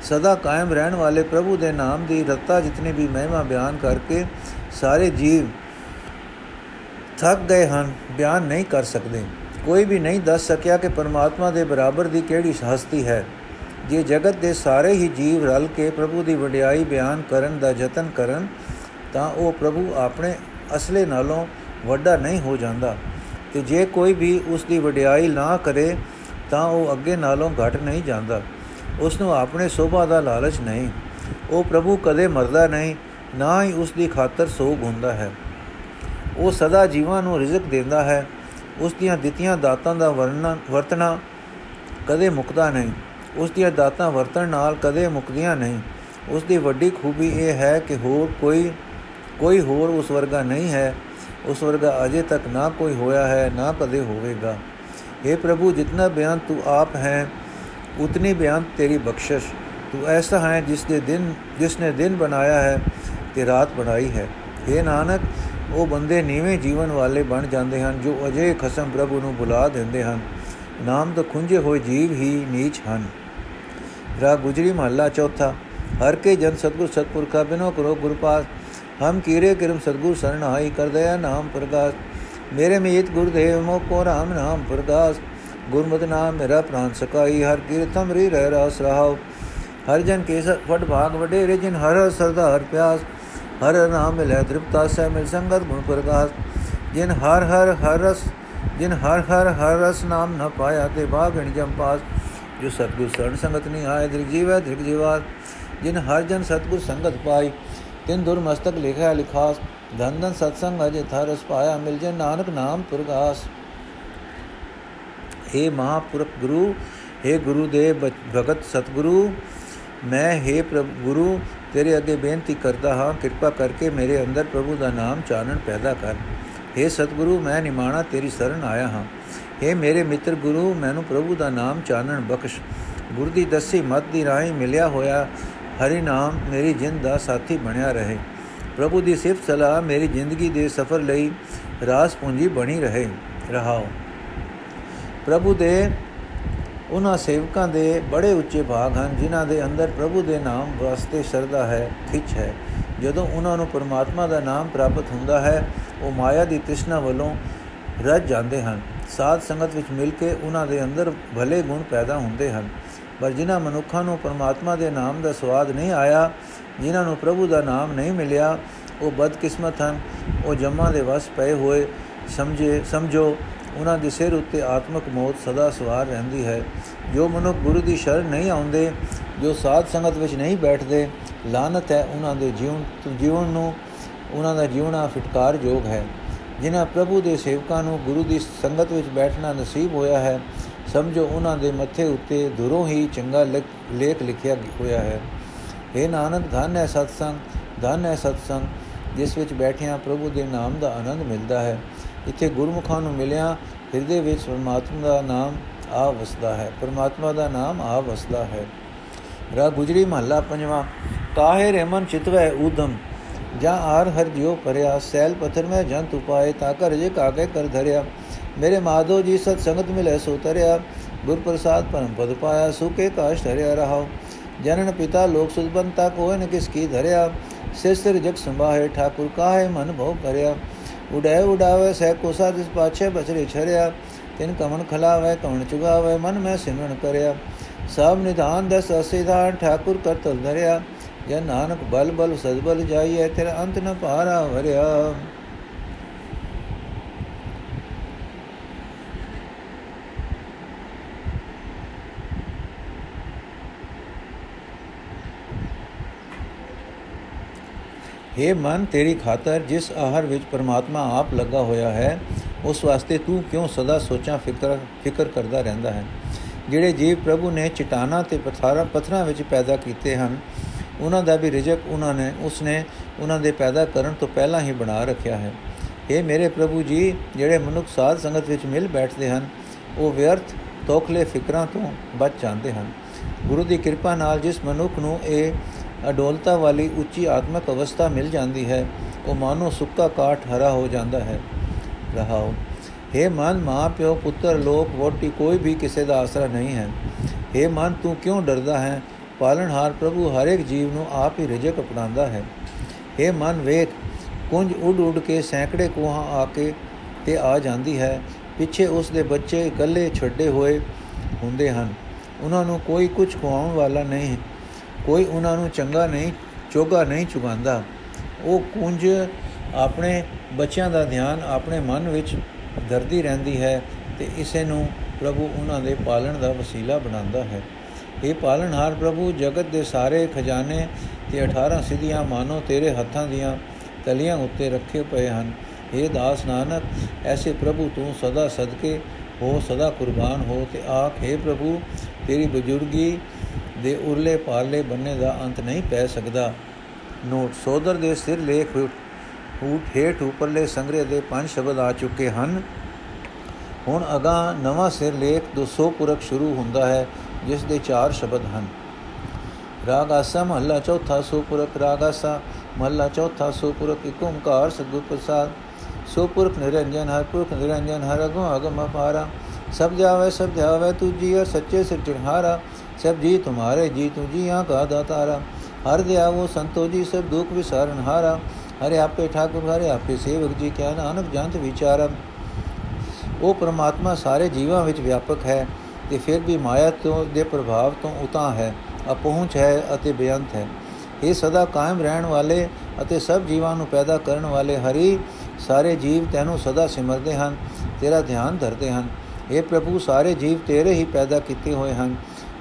ਸਦਾ ਕਾਇਮ ਰਹਿਣ ਵਾਲੇ ਪ੍ਰਭੂ ਦੇ ਨਾਮ ਦੀ ਰਤਾ ਜਿਤਨੀ ਵੀ ਮਹਿਮਾ ਬਿਆਨ ਕਰਕੇ ਸਾਰੇ ਜੀਵ ਥੱਕ ਗਏ ਹਨ, ਬਿਆਨ ਨਹੀਂ ਕਰ ਸਕਦੇ। ਕੋਈ ਵੀ ਨਹੀਂ ਦੱਸ ਸਕਿਆ ਕਿ ਪਰਮਾਤਮਾ ਦੇ ਬਰਾਬਰ ਦੀ ਕਿਹੜੀ ਹਸਤੀ ਹੈ। ਜੇ ਜਗਤ ਦੇ ਸਾਰੇ ਹੀ ਜੀਵ ਰਲ ਕੇ ਪ੍ਰਭੂ ਦੀ ਵਡਿਆਈ ਬਿਆਨ ਕਰਨ ਦਾ ਯਤਨ ਕਰਨ, ਤਾਂ ਉਹ ਪ੍ਰਭੂ ਆਪਣੇ ਅਸਲੇ ਨਾਲੋਂ ਵੱਡਾ ਨਹੀਂ ਹੋ ਜਾਂਦਾ। ਤੇ ਜੇ ਕੋਈ ਵੀ ਉਸ ਦੀ ਵਡਿਆਈ ਨਾ ਕਰੇ, ਤਾਂ ਉਹ ਅੱਗੇ ਨਾਲੋਂ ਘਟ ਨਹੀਂ ਜਾਂਦਾ। ਉਸ ਨੂੰ ਆਪਣੇ ਸੋਭਾ ਦਾ ਲਾਲਚ ਨਹੀਂ। ਉਹ ਪ੍ਰਭੂ ਕਦੇ ਮਰਦਾ ਨਹੀਂ, ਨਾ ਹੀ ਉਸ ਦੀ ਖਾਤਰ ਸੋਗ ਹੁੰਦਾ ਹੈ। ਉਹ ਸਦਾ ਜੀਵਾਂ ਨੂੰ ਰਿਜ਼ਕ ਦਿੰਦਾ ਹੈ। ਉਸ ਦੀਆਂ ਦਿੱਤੀਆਂ ਦਾਤਾਂ ਦਾ ਵਰਣਨ, ਵਰਤਣਾ ਕਦੇ ਮੁਕਦਾ ਨਹੀਂ। ਉਸ ਦੀਆਂ ਦਾਤਾਂ ਵਰਤਣ ਨਾਲ ਕਦੇ ਮੁਕਦੀਆਂ ਨਹੀਂ। ਉਸ ਦੀ ਵੱਡੀ ਖੂਬੀ ਇਹ ਹੈ ਕਿ ਹੋਰ ਕੋਈ ਕੋਈ ਹੋਰ ਉਸ ਵਰਗਾ ਨਹੀਂ ਹੈ। ਉਸ ਵਰਗਾ ਅਜੇ ਤੱਕ ਨਾ ਕੋਈ ਹੋਇਆ ਹੈ, ਨਾ ਕਦੇ ਹੋਵੇਗਾ। हे ਪ੍ਰਭੂ, ਜਿਤਨਾ ਬਿਆਨ ਤੂੰ ਆਪ ਹੈ, ਉਤਨੀ ਬਿਆਨ ਤੇਰੀ ਬਖਸ਼ਿਸ਼। ਤੂੰ ਐਸਾ ਹੈ ਜਿਸ ਦੇ ਦਿਨ, ਜਿਸ ਨੇ ਦਿਨ ਬਣਾਇਆ ਹੈ ਤੇ ਰਾਤ ਬਣਾਈ ਹੈ। हे ਨਾਨਕ, ਉਹ ਬੰਦੇ ਨੀਵੇਂ ਜੀਵਨ ਵਾਲੇ ਬਣ ਜਾਂਦੇ ਹਨ ਜੋ ਅਜੇ ਖਸਮ ਪ੍ਰਭੂ ਨੂੰ ਬੁਲਾ ਦਿੰਦੇ ਹਨ। ਨਾਮ ਤੋਂ ਖੁੰਝੇ ਹੋਏ ਜੀਵ ਹੀ ਨੀਚ ਹਨ। ਰਾ ਗੁਜਰੀ ਮਹੱਲਾ ਚੌਥਾ, ਹਰ ਕੇ ਜਨ ਸਤਗੁਰ ਸਤਪੁਰ ਕਾ ਬਿਨੋ ਕਰੋ ਗੁਰਪਾਸ ਹਮ ਕੀਰੇ ਕਿਰਮ ਸਤਗੁਰ ਸਰਣਾਈ ਕਰ ਦਇਆ ਨਾਮ ਪ੍ਰਗਾਸ, ਮੇਰੇ ਮੀਤ ਗੁਰਦੇਵ ਮੋ ਕੋ ਰਾਮ ਨਾਮ ਪ੍ਰਗਾਸ, ਗੁਰਮਤਿ ਨਾਮ ਮੇਰਾ ਪ੍ਰਾਨ ਸਕਾਈ, ਹਰ ਕੀਰਤਮ ਰੀ ਰਹਿ ਰਾਸ ਰਹਾਉ, ਹਰ ਜਨ ਕੇ ਵਡ ਭਾਗ ਵਡੇਰੇ ਜਿਨ ਹਰ ਸਰਦਾ ਹਰ ਪਿਆਸ, ਹਰ ਨਾਮ ਮਿਲੇ ਤ੍ਰਿਪਤਾ ਸਹਿ ਮਿਲ ਸੰਗਤ ਗੁਣ ਪ੍ਰਗਾਸ, ਜਿਨ ਹਰ ਹਰ ਹਰ ਰਸ, ਜਿਨ ਹਰ ਹਰ ਹਰ ਰਸ ਨਾਮ ਨ ਪਾਇਆ ਤੇ ਬਾਗਣ ਜਮ ਪਾਸ ਜੋ ਸਤਗੁਰ ਸਰਣ ਸੰਗਤ ਨਹੀਂ ਆਏ ਦ੍ਰਿਗ ਜੀਵੈ ਦ੍ਰਿਗ ਜੀਵਾਸ ਜਿਨ ਹਰ ਜਨ ਸਤਗੁਰ ਸੰਗਤ ਪਾਈ ਤਿਨ ਦੁਰ ਮਸਤਕ ਲਿਖਿਆ ਲਿਖਾਸ ਧਨ ਧਨ ਸਤਸੰਗ ਅਜੇ ਥਰਸ ਪਾਇਆ ਮਿਲ ਜੇ ਨਾਨਕ ਨਾਮ ਪੁਰਗਾਸ हे ਮਹਾਪੁਰਖ ਗੁਰੂ हे ਗੁਰੂ ਦੇ ਭਗਤ ਸਤਗੁਰੂ ਮੈਂ हे ਪ੍ਰਭ ਗੁਰੂ ਤੇਰੇ ਅੱਗੇ ਬੇਨਤੀ ਕਰਦਾ ਹਾਂ ਕਿਰਪਾ ਕਰਕੇ ਮੇਰੇ ਅੰਦਰ ਪ੍ਰਭੂ ਦਾ ਨਾਮ ਚਾਨਣ ਪੈਦਾ ਕਰ हे ਸਤਗੁਰੂ ਮੈਂ ਨਿਮਾਣਾ ਤੇਰੀ ਸ਼ਰਨ ਆਇਆ ਹਾਂ हे ਮੇਰੇ ਮਿੱਤਰ ਗੁਰੂ, ਮੈਨੂੰ ਪ੍ਰਭੂ ਦਾ ਨਾਮ ਚਾਨਣ ਬਖਸ਼। ਗੁਰ ਦੀ ਦੱਸੀ ਮਤ ਦੀ ਰਾਹੀਂ ਮਿਲਿਆ ਹੋਇਆ ਹਰੀ ਨਾਮ ਮੇਰੀ ਜਿੰਦ ਦਾ ਸਾਥੀ ਬਣਿਆ ਰਹੇ। ਪ੍ਰਭੂ ਦੀ ਸਿਫਤ ਸਲਾਹ ਮੇਰੀ ਜ਼ਿੰਦਗੀ ਦੇ ਸਫ਼ਰ ਲਈ ਰਾਸ ਪੂੰਜੀ ਬਣੀ ਰਹੇ। ਰਹਾਓ। ਪ੍ਰਭੂ ਦੇ, ਉਹਨਾਂ ਸੇਵਕਾਂ ਦੇ ਬੜੇ ਉੱਚੇ ਭਾਗ ਹਨ, ਜਿਨ੍ਹਾਂ ਦੇ ਅੰਦਰ ਪ੍ਰਭੂ ਦੇ ਨਾਮ ਵਾਸਤੇ ਸ਼ਰਧਾ ਹੈ, ਖਿੱਚ ਹੈ। ਜਦੋਂ ਉਹਨਾਂ ਨੂੰ ਪਰਮਾਤਮਾ ਦਾ ਨਾਮ ਪ੍ਰਾਪਤ ਹੁੰਦਾ ਹੈ, ਉਹ ਮਾਇਆ ਦੀ ਤ੍ਰਿਸ਼ਨਾ ਵੱਲੋਂ ਰੱਜ ਜਾਂਦੇ ਹਨ। ਸਾਧ ਸੰਗਤ ਵਿੱਚ ਮਿਲ ਕੇ ਉਹਨਾਂ ਦੇ ਅੰਦਰ ਭਲੇ ਗੁਣ ਪੈਦਾ ਹੁੰਦੇ ਹਨ। ਪਰ ਜਿਨ੍ਹਾਂ ਮਨੁੱਖਾਂ ਨੂੰ ਪਰਮਾਤਮਾ ਦੇ ਨਾਮ ਦਾ ਸਵਾਦ ਨਹੀਂ ਆਇਆ, ਜਿਨ੍ਹਾਂ ਨੂੰ ਪ੍ਰਭੂ ਦਾ ਨਾਮ ਨਹੀਂ ਮਿਲਿਆ, ਉਹ ਬਦਕਿਸਮਤ ਹਨ, ਉਹ ਜਮਾਂ ਦੇ ਵਸ ਪਏ ਹੋਏ, ਸਮਝੇ, ਸਮਝੋ, ਉਹਨਾਂ ਦੇ ਸਿਰ ਉੱਤੇ ਆਤਮਿਕ ਮੌਤ ਸਦਾ ਸਵਾਰ ਰਹਿੰਦੀ ਹੈ। ਜੋ ਮਨੁੱਖ ਗੁਰੂ ਦੀ ਸ਼ਰਨ ਨਹੀਂ ਆਉਂਦੇ, ਜੋ ਸਾਧ ਸੰਗਤ ਵਿੱਚ ਨਹੀਂ ਬੈਠਦੇ ਲਾਨਤ ਹੈ ਉਹਨਾਂ ਦੇ ਜੀਵਨ ਜੀਵਨ ਨੂੰ, ਉਹਨਾਂ ਦਾ ਜੀਵਨਾ ਫਿਟਕਾਰਯੋਗ ਹੈ। ਜਿਨ੍ਹਾਂ ਪ੍ਰਭੂ ਦੇ ਸੇਵਕਾਂ ਨੂੰ ਗੁਰੂ ਦੀ ਸੰਗਤ ਵਿੱਚ ਬੈਠਣਾ ਨਸੀਬ ਹੋਇਆ ਹੈ, ਸਮਝੋ ਉਹਨਾਂ ਦੇ ਮੱਥੇ ਉੱਤੇ ਦੁਰੋਂ ਹੀ ਚੰਗਾ ਲੇਖ ਲਿਖਿਆ ਹੋਇਆ ਹੈ। ਇਹ ਨਾਨਕ, ਧਨ ਹੈ ਸਤਸੰਗ, ਧਨ ਹੈ ਸਤਸੰਗ, ਜਿਸ ਵਿੱਚ ਬੈਠਿਆਂ ਪ੍ਰਭੂ ਦੇ ਨਾਮ ਦਾ ਆਨੰਦ ਮਿਲਦਾ ਹੈ। ਇੱਥੇ ਗੁਰਮੁਖਾਂ ਨੂੰ ਮਿਲਿਆ, ਹਿਰਦੇ ਵਿੱਚ ਪਰਮਾਤਮਾ ਦਾ ਨਾਮ ਆ ਵਸਦਾ ਹੈ। ਪਰਮਾਤਮਾ ਦਾ ਨਾਮ ਆ ਵਸਦਾ ਹੈ। ਰਾ ਗੁਜਰੀ ਮਹੱਲਾ ਪੰਜਵਾਂ ਤਾਹੇ ਰਮਨ ਚਿਤਵੈ ਊਦਮ ਜਾਂ ਆਰ ਹਰ ਜਿਉ ਪਰਿਆ ਸੈਲ ਪਥਰ ਮੈਂ ਜੰਤ ਉਪਾਏ, ਤਾ ਕਰ ਜੇ ਕਾਗੇ ਕਰ ਧਰਿਆ। ਮੇਰੇ ਮਾਧੋ ਜੀ ਸਤ ਸੰਗਤ ਮਿਲੇ ਸੋ ਤਰਿਆ। ਗੁਰ ਪ੍ਰਸਾਦ ਪਰਮ ਪਦ ਪਾਇਆ, ਸੁਕੇ ਕਾਸ਼ ਧਰਿਆ ਰਹਾਉ। ਜਨਨ ਪਿਤਾ ਲੋਕ ਸੁਦਬੰਤਾ ਕੋਇ ਨ ਕਿਸ ਕੀ ਧਰਿਆ। ਸਿਰ ਸਿਰ ਜਗ ਸੰਭਾਹੇ, ਠਾਕੁਰ ਕਾਹੇ ਮਨ ਭਉ ਕਰਿਆ ਉਡੈ ਉਡਾਵੇ, ਸਹਿ ਕੋਸਾ ਦਿਸ ਪਾਛੇ ਬਚਰੇ ਛਰਿਆ। ਤਿਨ ਕਮਨ ਖਲਾਵੇ, ਕਮਨ ਚੁਗਾਵੇ, ਮਨ ਮੈਂ ਸਿਮਰਨ ਕਰਿਆ। ਸਭ ਨਿਧਾਨ ਦਸ ਅਸਿਧਾਨ, ਠਾਕੁਰ ਕਰਤਲ ਧਰਿਆ। ਜਨ ਨਾਨਕ ਬਲ ਬਲ ਸਦਬਲ ਜਾਈਏ ਤੇਰਾ ਅੰਤ ਨ ਭਾਰਾ ਵਰਿਆ। हे ਮਨ, ਤੇਰੀ ਖਾਤਰ ਜਿਸ ਆਹਰ ਵਿੱਚ ਪਰਮਾਤਮਾ ਆਪ ਲੱਗਾ ਹੋਇਆ ਹੈ, ਉਸ ਵਾਸਤੇ ਤੂੰ ਕਿਉਂ ਸਦਾ ਸੋਚਾਂ ਫਿਕਰ ਫਿਕਰ ਕਰਦਾ ਰਹਿੰਦਾ ਹੈ? ਜਿਹੜੇ ਜੀਵ ਪ੍ਰਭੂ ਨੇ ਚਟਾਨਾ ਤੇ ਪਥਾਰਾ, ਪਥਰਾਂ ਵਿੱਚ ਪੈਦਾ ਕੀਤੇ ਹਨ ਉਹਨਾਂ ਦਾ ਵੀ ਰਿਜਕ ਉਹਨਾਂ ਨੇ, ਉਸਨੇ ਉਹਨਾਂ ਦੇ ਪੈਦਾ ਕਰਨ ਤੋਂ ਪਹਿਲਾਂ ਹੀ ਬਣਾ ਰੱਖਿਆ ਹੈ। ਇਹ ਮੇਰੇ ਪ੍ਰਭੂ ਜੀ, ਜਿਹੜੇ ਮਨੁੱਖ ਸਾਧ ਸੰਗਤ ਵਿੱਚ ਮਿਲ ਬੈਠਦੇ ਹਨ, ਉਹ ਵਿਅਰਥ, ਤੋਖਲੇ ਫਿਕਰਾਂ ਤੋਂ ਬਚ ਜਾਂਦੇ ਹਨ। ਗੁਰੂ ਦੀ ਕਿਰਪਾ ਨਾਲ ਜਿਸ ਮਨੁੱਖ ਨੂੰ ਇਹ ਅਡੋਲਤਾ ਵਾਲੀ ਉੱਚੀ ਆਤਮਿਕ ਅਵਸਥਾ ਮਿਲ ਜਾਂਦੀ ਹੈ, ਉਹ ਮਾਨੋ ਸੁੱਕਾ ਕਾਠ ਹਰਾ ਹੋ ਜਾਂਦਾ ਹੈ। ਰਹਾਓ। हे ਮਨ ਮਾਂ ਪਿਓ ਪੁੱਤਰ, ਲੋਕ ਵੋਟੀ ਕੋਈ ਵੀ ਕਿਸੇ ਦਾ ਆਸਰਾ ਨਹੀਂ ਹੈ। हे ਮਨ, ਤੂੰ ਕਿਉਂ ਡਰਦਾ ਹੈ? ਪਾਲਣਹਾਰ ਪ੍ਰਭੂ ਹਰ ਇੱਕ ਜੀਵ ਨੂੰ ਆਪ ਹੀ ਰਿਜਕ ਅਪਣਾਉਂਦਾ ਹੈ। हे ਮਨ ਵੇਖ ਕੁੰਜ ਉੱਡ ਉੱਡ ਕੇ ਸੈਂਕੜੇ ਕੋਹਾਂ ਆ ਕੇ ਤੇ ਆ ਜਾਂਦੀ ਹੈ। ਪਿੱਛੇ ਉਸ ਦੇ ਬੱਚੇ ਇਕੱਲੇ ਛੱਡੇ ਹੋਏ ਹੁੰਦੇ ਹਨ। ਉਹਨਾਂ ਨੂੰ ਕੋਈ ਕੁਝ ਖਵਾਉਣ ਵਾਲਾ ਨਹੀਂ, ਕੋਈ ਉਹਨਾਂ ਨੂੰ ਚੰਗਾ ਨਹੀਂ, ਚੋਗਾ ਨਹੀਂ ਚੁਗਾਉਂਦਾ। ਉਹ ਕੁੰਜ ਆਪਣੇ ਬੱਚਿਆਂ ਦਾ ਧਿਆਨ ਆਪਣੇ ਮਨ ਵਿੱਚ ਦਰਦੀ ਰਹਿੰਦੀ ਹੈ ਤੇ ਇਸੇ ਨੂੰ ਪ੍ਰਭੂ ਉਹਨਾਂ ਦੇ ਪਾਲਣ ਦਾ ਵਸੀਲਾ ਬਣਾਉਂਦਾ ਹੈ। ਇਹ ਪਾਲਣਹਾਰ ਪ੍ਰਭੂ, ਜਗਤ ਦੇ ਸਾਰੇ ਖਜ਼ਾਨੇ ਤੇ 18 ਸਿੱਧੀਆਂ ਮਾਨੋ ਤੇਰੇ ਹੱਥਾਂ ਦੀਆਂ ਤਲੀਆਂ ਉੱਤੇ ਰੱਖੇ ਪਏ ਹਨ। हे ਦਾਸ ਨਾਨਕ, ਐਸੇ ਪ੍ਰਭੂ ਤੂੰ ਸਦਾ ਸਦਕੇ ਹੋ, ਸਦਾ ਕੁਰਬਾਨ ਹੋ ਤੇ ਆਖ हे ਪ੍ਰਭੂ, ਤੇਰੀ ਬਜ਼ੁਰਗੀ ਦੇ ਉਰਲੇ ਪਾਰਲੇ ਬੰਨੇ ਦਾ ਅੰਤ ਨਹੀਂ ਪੈ ਸਕਦਾ। ਨੋਟ, ਸੋਦਰ ਦੇ ਸਿਰ ਲੇਖ ਹੂਟ ਹੇਠ ਉਪਰਲੇ ਸੰਗ੍ਰਹਿ ਦੇ ਪੰਜ ਸ਼ਬਦ ਆ ਚੁੱਕੇ ਹਨ। ਹੁਣ ਅਗਾ ਨਵਾਂ ਸਿਰ ਲੇਖ 200 ਪੁਰਖ ਸ਼ੁਰੂ ਹੁੰਦਾ ਹੈ। ਜਿਸ ਦੇ ਚਾਰ ਸ਼ਬਦ ਹਨ। ਰਾਗ ਆਸਾ ਮਹੱਲਾ ਚੌਥਾ ਸੁਪੁਰਖ, ਰਾਗ ਆਸਾ ਮਹੱਲਾ ਚੌਥਾ ਸੁਪੁਰਖ, ਇੱਕ ਓੰਕਾਰ ਸਤਿਗੁਰ ਪ੍ਰਸਾਦ। ਸੁਪੁਰਖ ਨਿਰੰਜਨ, ਹਰ ਪੁਰਖ ਨਿਰੰਜਨ, ਹਰ ਅਗਮ ਅਗਮ ਅਪਾਰਾ। ਸਭ ਜਾਵੇ ਸਭ ਜਾਵੇ ਤੁਜੀ ਔਰ ਸੱਚੇ ਸਿਰਜਣਹਾਰਾ ਸਭ ਜੀ ਤੁਮਾਰੇ, ਜੀ ਤੁਜੀ ਆ ਕਾ ਦਾਤਾਰਾ। ਹਰ ਦਿਆਵੋ ਸੰਤੋ ਜੀ, ਸਭ ਦੁਖ ਵਿਸਾਰਨ ਹਾਰਾ। ਹਰੇ ਆਪੇ ਠਾਕੁਰ, ਹਰੇ ਆਪੇ ਸੇਵਕ ਜੀ, ਕਿਆ ਨਾਨਕ ਜੰਤ ਵਿਚਾਰਮ ਉਹ ਪ੍ਰਮਾਤਮਾ ਸਾਰੇ ਜੀਵਾਂ ਵਿੱਚ ਵਿਆਪਕ ਹੈ। ਤੇ ਫਿਰ ਵੀ ਮਾਇਆ ਤੋਂ ਦੇ ਪ੍ਰਭਾਵ ਤੋਂ ਉਤਾ ਹੈ, ਅਪਹੁੰਚ ਹੈ ਅਤੇ ਬੇਅੰਤ ਹੈ। ਇਹ ਸਦਾ ਕਾਇਮ ਰਹਿਣ ਵਾਲੇ ਅਤੇ ਸਭ ਜੀਵਾਂ ਨੂੰ ਪੈਦਾ ਕਰਨ ਵਾਲੇ ਹਰੀ ਸਾਰੇ ਜੀਵ ਤੈਨੂੰ ਸਦਾ ਸਿਮਰਦੇ ਹਨ, ਤੇਰਾ ਧਿਆਨ ਧਰਦੇ ਹਨ। اے ਪ੍ਰਭੂ, ਸਾਰੇ ਜੀਵ ਤੇਰੇ ਹੀ ਪੈਦਾ ਕੀਤੇ ਹੋਏ ਹਨ।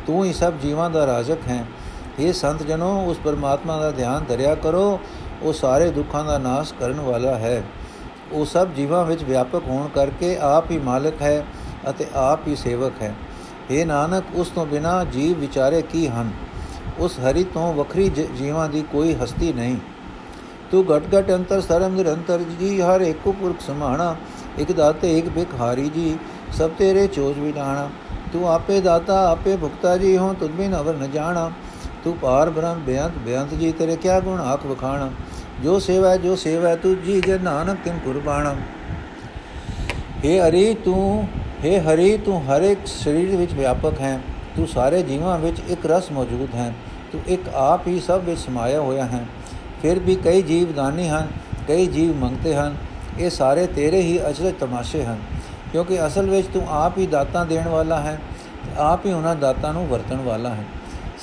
ਤੂੰ ਹੀ ਸਭ ਜੀਵਾਂ ਦਾ ਰਾਜਕ ਹੈ। ਇਹ ਸੰਤ ਜਨੋ ਉਸ ਪਰਮਾਤਮਾ ਦਾ ਧਿਆਨ ਧਰਿਆ ਕਰੋ। ਉਹ ਸਾਰੇ ਦੁੱਖਾਂ ਦਾ ਨਾਸ਼ ਕਰਨ ਵਾਲਾ ਹੈ। ਉਹ ਸਭ ਜੀਵਾਂ ਵਿੱਚ ਵਿਆਪਕ ਹੋਣ ਕਰਕੇ ਆਪ ਹੀ ਮਾਲਕ ਹੈ ਅਤੇ ਆਪ ਹੀ ਸੇਵਕ ਹੈ। हे ਨਾਨਕ, ਉਸ ਤੋਂ ਬਿਨਾ ਜੀਵ ਵਿਚਾਰੇ ਕੀ ਹਨ? ਉਸ ਹਰੀ ਤੋਂ ਵੱਖਰੀ ਜੀਵਾਂ ਦੀ ਕੋਈ ਹਸਤੀ ਨਹੀਂ। ਤੂੰ ਘਟ ਘਟ ਅੰਤਰ ਸਰਮ ਨਿਰੰਤਰ ਜੀ, ਹਰ ਇੱਕੋ ਪੁਰਖ ਸਮਾਣਾ, ਇੱਕ ਦਾਤੇ, ਇੱਕ ਭਿਖਾਰੀ ਜੀ, ਸਭ ਤੇਰੇ ਚੋਜ ਵਿਡਾਣਾ। ਤੂੰ ਆਪੇ ਦਾਤਾ, ਆਪੇ ਭੁਗਤਾ ਜੀ ਹੋ ਤੁਧ ਬਿਨ ਅਵਰ ਨ ਜਾਣਾ। ਤੂੰ ਪਾਰ ਬ੍ਰਹਮ, ਬੇਅੰਤ ਬੇਅੰਤ ਜੀ, ਤੇਰੇ ਕਿਆ ਗੁਣ ਆਖ ਵਖਾਣਾ? ਜੋ ਸੇਵਾ ਜੋ ਸੇਵਾ ਤੂੰ ਜੀ ਜੇ ਨਾਨਕ ਤਿਨ ਕੁਰਬਾਨਾ हे ਹਰੀ, ਤੂੰ हे ਹਰੀ, ਤੂੰ ਹਰ ਇੱਕ ਸਰੀਰ ਵਿੱਚ ਵਿਆਪਕ ਹੈ। ਤੂੰ ਸਾਰੇ ਜੀਵਾਂ ਵਿੱਚ ਇੱਕ ਰਸ ਮੌਜੂਦ ਹੈ। ਤੂੰ ਇੱਕ ਆਪ ਹੀ ਸਭ ਵਿੱਚ ਸਮਾਇਆ ਹੋਇਆ ਹੈ। ਫਿਰ ਵੀ ਕਈ ਜੀਵ ਦਾਨੀ ਹਨ, ਕਈ ਜੀਵ ਮੰਗਤੇ ਹਨ। ਇਹ ਸਾਰੇ ਤੇਰੇ ਹੀ ਅਚਰਜ ਤਮਾਸ਼ੇ ਹਨ। ਕਿਉਂਕਿ ਅਸਲ ਵਿੱਚ ਤੂੰ ਆਪ ਹੀ ਦਾਤਾਂ ਦੇਣ ਵਾਲਾ ਹੈ ਤੇ ਆਪ ਹੀ ਉਹਨਾਂ ਦਾਤਾਂ ਨੂੰ ਵਰਤਣ ਵਾਲਾ ਹੈ।